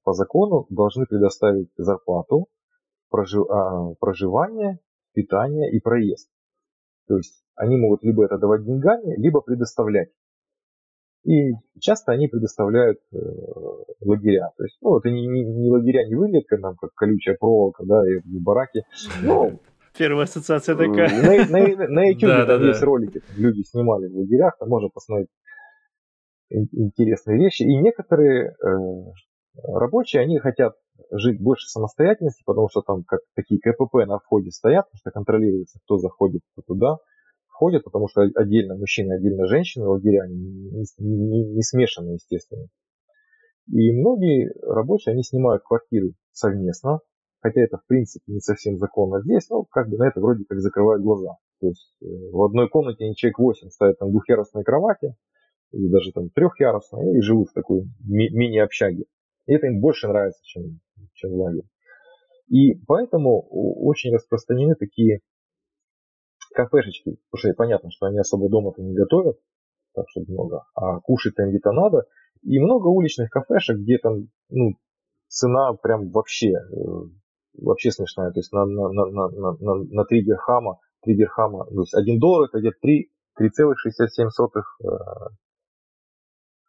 по закону, должны предоставить зарплату, а, проживание, питание и проезд. То есть они могут либо это давать деньгами, либо предоставлять. И часто они предоставляют э, лагеря. То есть, ну, это не, не, не лагеря, не вылетка, там, как колючая проволока, да, и бараки. Ну, Первая ассоциация такая. На, на, на YouTube да, там да, есть да. ролики, люди снимали в лагерях, там можно посмотреть интересные вещи. И некоторые э, рабочие, они хотят жить больше самостоятельности, потому что там как такие КПП на входе стоят, потому что контролируется, кто заходит, кто туда ходят, потому что отдельно мужчины, отдельно женщины, лагеря они не, не, не смешаны, естественно. И многие рабочие, они снимают квартиры совместно, хотя это в принципе не совсем законно здесь, но как бы на это вроде как закрывают глаза. То есть э, в одной комнате они человек 8 ставят там двухъярусные кровати, или даже там трехъярусные, и живут в такой ми- мини-общаге. И это им больше нравится, чем, чем лагерь. И поэтому очень распространены такие кафешечки, потому что понятно, что они особо дома-то не готовят, так что много, а кушать там где-то надо. И много уличных кафешек, где там, ну, цена прям вообще, э, вообще смешная. То есть на, на, на, на, на, на 3 дирхама, 3 дирхама, то есть 1 доллар это где-то 3,67 э,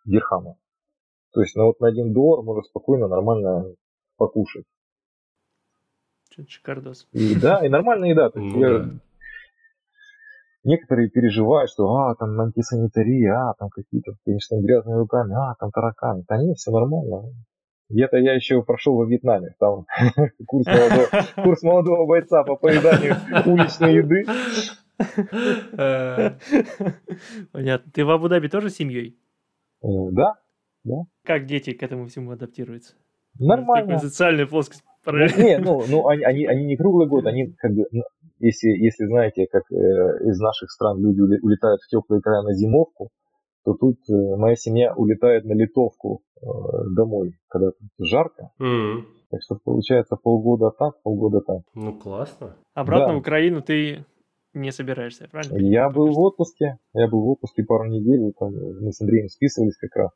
дирхама. То есть на, вот на 1 доллар можно спокойно, нормально покушать. Шикардос. И, да, и нормальная еда. То есть, ну, я, да Некоторые переживают, что а, там антисанитария, а, там какие-то, конечно, грязные руками, а, там тараканы. Да нет, все нормально. Где-то я еще прошел во Вьетнаме, там курс молодого, курс молодого бойца по поеданию уличной еды. Понятно. Ты в Абу-Даби тоже с семьей? Э, да, да. Как дети к этому всему адаптируются? Нормально. Социальная плоскость. Ну, не, ну, ну они, они, они не круглый год, они как бы если, если знаете, как э, из наших стран люди улетают в теплые края на зимовку, то тут э, моя семья улетает на литовку э, домой, когда тут жарко. Mm-hmm. Так что получается полгода так, полгода так. Ну классно. Обратно да. в Украину ты не собираешься, правильно? Я был в отпуске, я был в отпуске пару недель, там, мы с Андреем списывались как раз,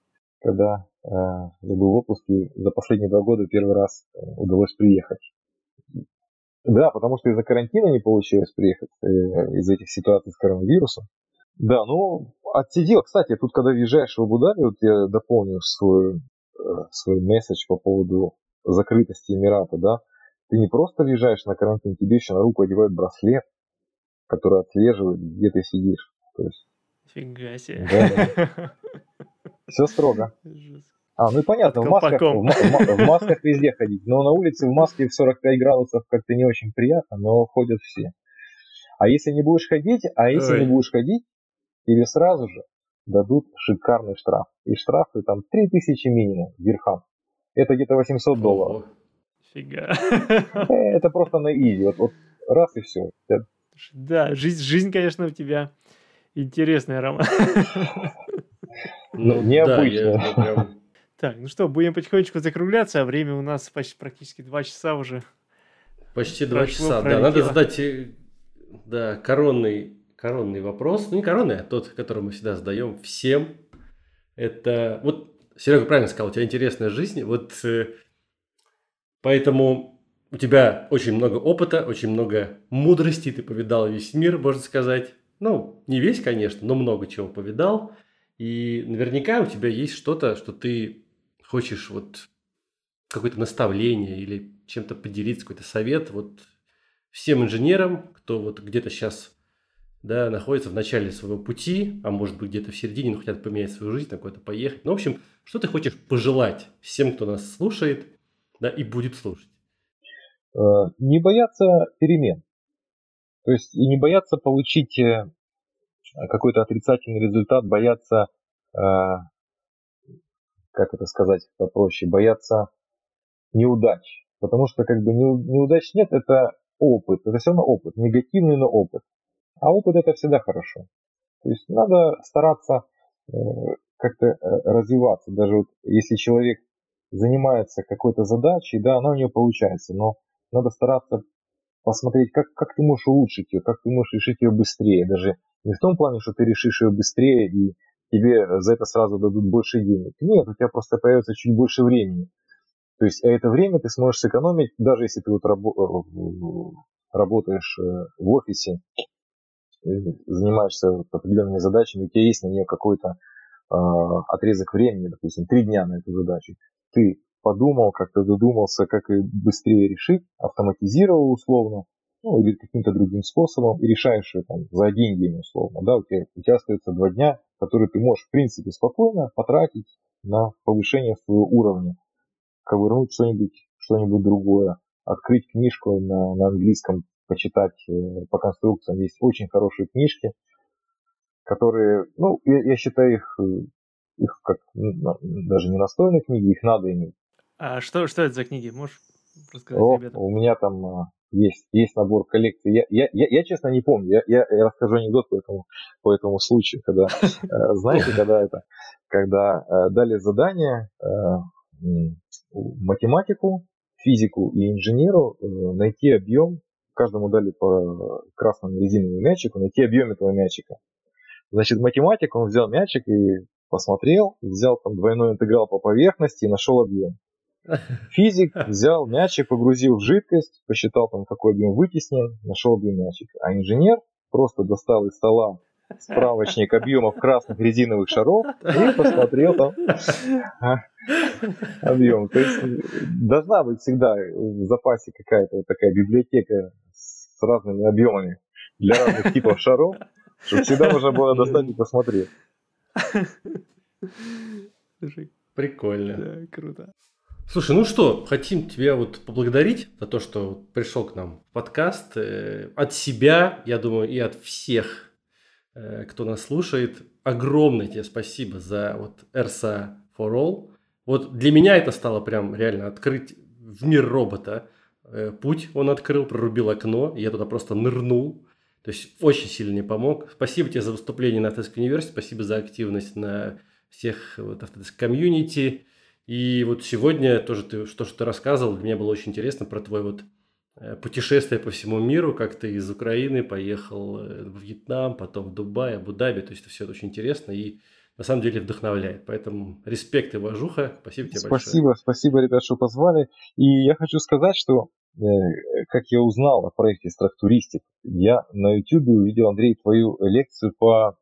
когда э, я был в отпуске, за последние два года первый раз э, удалось приехать. Да, потому что из-за карантина не получилось приехать, э, из этих ситуаций с коронавирусом. Да, ну, отсидел. Кстати, тут, когда въезжаешь в Абу-Даби, вот я дополню свой, э, свой месседж по поводу закрытости Эмирата, да, ты не просто въезжаешь на карантин, тебе еще на руку одевают браслет, который отслеживает, где ты сидишь. То есть, Фига себе. Да, да. Все строго. А, ну и понятно, в масках, в, в, в масках везде ходить. Но на улице в маске в 45 градусов как-то не очень приятно, но ходят все. А если не будешь ходить, а если Ой. не будешь ходить, тебе сразу же дадут шикарный штраф. И штрафы там 3000 минимум, дирхам. Это где-то 800 долларов. Фига. Э, это просто на изи. Вот, вот раз и все. Да, жизнь, жизнь, конечно, у тебя интересная, Рома. Ну, необычная. Да, так, ну что, будем потихонечку закругляться, а время у нас почти практически два часа уже. Почти два часа, пролетело. да. Надо задать э, да, коронный, коронный вопрос. Ну, не коронный, а тот, который мы всегда задаем всем. Это, вот Серега правильно сказал, у тебя интересная жизнь. Вот э, поэтому у тебя очень много опыта, очень много мудрости, ты повидал весь мир, можно сказать. Ну, не весь, конечно, но много чего повидал. И наверняка у тебя есть что-то, что ты хочешь вот какое-то наставление или чем-то поделиться, какой-то совет вот всем инженерам, кто вот где-то сейчас да, находится в начале своего пути, а может быть где-то в середине, но хотят поменять свою жизнь, на куда-то поехать. Ну, в общем, что ты хочешь пожелать всем, кто нас слушает, да, и будет слушать? Э, не бояться перемен. То есть и не бояться получить э, какой-то отрицательный результат, бояться, э, как это сказать попроще, бояться неудач. Потому что как бы неудач нет, это опыт, это все равно опыт, негативный, но опыт. А опыт это всегда хорошо. То есть надо стараться э, как-то э, развиваться. Даже вот если человек занимается какой-то задачей, да, она у него получается, но надо стараться посмотреть, как, как ты можешь улучшить ее, как ты можешь решить ее быстрее. Даже не в том плане, что ты решишь ее быстрее и тебе за это сразу дадут больше денег. Нет, у тебя просто появится чуть больше времени. То есть, а это время ты сможешь сэкономить, даже если ты вот рабо- э, работаешь в офисе, занимаешься определенными задачами, у тебя есть на нее какой-то э, отрезок времени, допустим, три дня на эту задачу. Ты подумал, как-то додумался, как ее быстрее решить, автоматизировал условно, ну, или каким-то другим способом, и решаешь ее там, за один день условно. Да, у, тебя, у тебя остается два дня, которые ты можешь, в принципе, спокойно потратить на повышение своего уровня, ковырнуть что-нибудь, что-нибудь другое, открыть книжку на, на английском, почитать э, по конструкциям. Есть очень хорошие книжки, которые, ну, я, я считаю их, э, их как даже не настольные книги, их надо иметь. А что, что это за книги? Можешь рассказать О, ребятам? У меня там а, есть, есть набор коллекции. Я, я, я, я честно не помню. Я, я, я расскажу анекдот по этому, по этому случаю, когда, э, знаете, когда это, когда дали задание математику, физику и инженеру найти объем каждому дали по красному резиновому мячику, найти объем этого мячика. Значит, математик, он взял мячик и посмотрел, взял там двойной интеграл по поверхности и нашел объем. Физик взял мячик, погрузил в жидкость, посчитал там, какой объем вытеснен, нашел объем мячика. А инженер просто достал из стола справочник объемов красных резиновых шаров и посмотрел там а, объем. То есть должна быть всегда в запасе какая-то вот такая библиотека с разными объемами для разных типов шаров, чтобы всегда можно было достать и посмотреть. Прикольно. Да, круто. Слушай, ну что, хотим тебя вот поблагодарить за то, что пришел к нам в подкаст. Э, от себя, я думаю, и от всех, э, кто нас слушает. Огромное тебе спасибо за вот RSA for All. Вот для меня это стало прям реально открыть в мир робота. Э, путь он открыл, прорубил окно, я туда просто нырнул. То есть очень сильно мне помог. Спасибо тебе за выступление на Автодеск Университете, спасибо за активность на всех вот, Автодеск комьюнити. И вот сегодня тоже ты, что, что ты рассказывал, для меня было очень интересно про твой вот э, путешествие по всему миру, как ты из Украины поехал э, в Вьетнам, потом в Дубай, Абу-Даби. То есть это все очень интересно и на самом деле вдохновляет. Поэтому респект и уважуха. Спасибо тебе спасибо, большое. Спасибо, спасибо, ребят, что позвали. И я хочу сказать, что э, как я узнал о проекте Страктуристик, я на YouTube увидел, Андрей, твою лекцию по,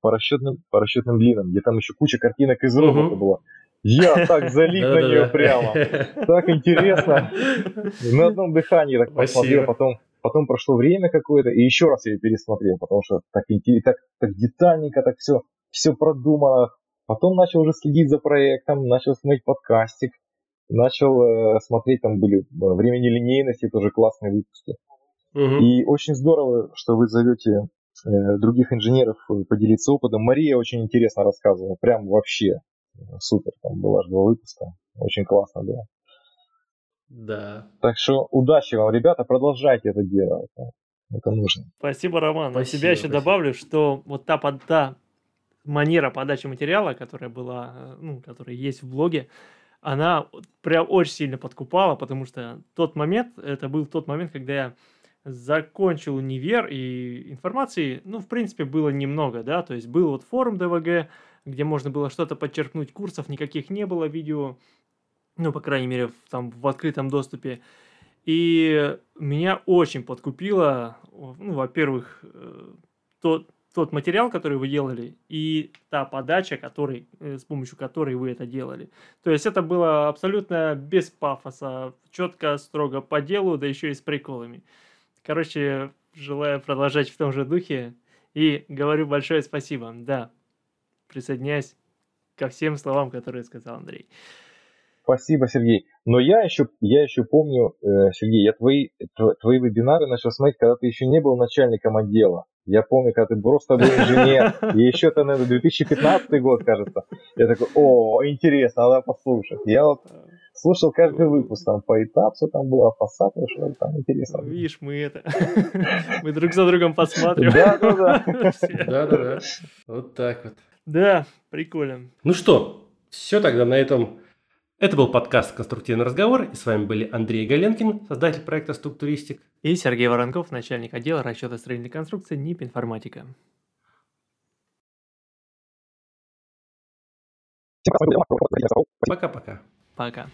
по, расчетным, по расчетным длинам, где там еще куча картинок из робота угу. было. Я так залип на нее прямо. Так интересно. На одном дыхании так посмотрел, потом потом прошло время какое-то, и еще раз я ее пересмотрел, потому что так, так, так детальненько, так все все продумано. Потом начал уже следить за проектом, начал смотреть подкастик, начал э, смотреть, там были э, «Время нелинейности», тоже классные выпуски. Угу. И очень здорово, что вы зовете э, других инженеров э, поделиться опытом. Мария очень интересно рассказывала, прям вообще супер, там было аж два выпуска, очень классно было. Да. Так что удачи вам, ребята, продолжайте это делать. Это нужно. Спасибо, Роман. Спасибо, От себя еще спасибо. добавлю, что вот та, та манера подачи материала, которая была, ну, которая есть в блоге, она прям очень сильно подкупала, потому что тот момент, это был тот момент, когда я закончил универ, и информации, ну, в принципе, было немного, да, то есть был вот форум ДВГ, где можно было что-то подчеркнуть, курсов никаких не было, видео, ну, по крайней мере, в, там в открытом доступе. И меня очень подкупило, ну, во-первых, э, тот, тот материал, который вы делали, и та подача, который, э, с помощью которой вы это делали. То есть это было абсолютно без пафоса, четко, строго по делу, да еще и с приколами. Короче, желаю продолжать в том же духе и говорю большое спасибо. Да, присоединяюсь ко всем словам, которые сказал Андрей. Спасибо, Сергей. Но я еще, я еще помню, э, Сергей, я твои, твои вебинары начал смотреть, когда ты еще не был начальником отдела. Я помню, когда ты просто был инженер, и еще это, наверное, 2015 год, кажется. Я такой, о, интересно, надо послушать. Я вот слушал каждый выпуск, там по этапу там было, фасад, что там интересно. Видишь, мы это, мы друг за другом посматриваем. Да, да, да. Да, да, да. Вот так вот. Да, прикольно. Ну что, все тогда на этом это был подкаст «Конструктивный разговор», и с вами были Андрей Галенкин, создатель проекта «Структуристик». И Сергей Воронков, начальник отдела расчета строительной конструкции НИП «Информатика». Пока-пока. Пока.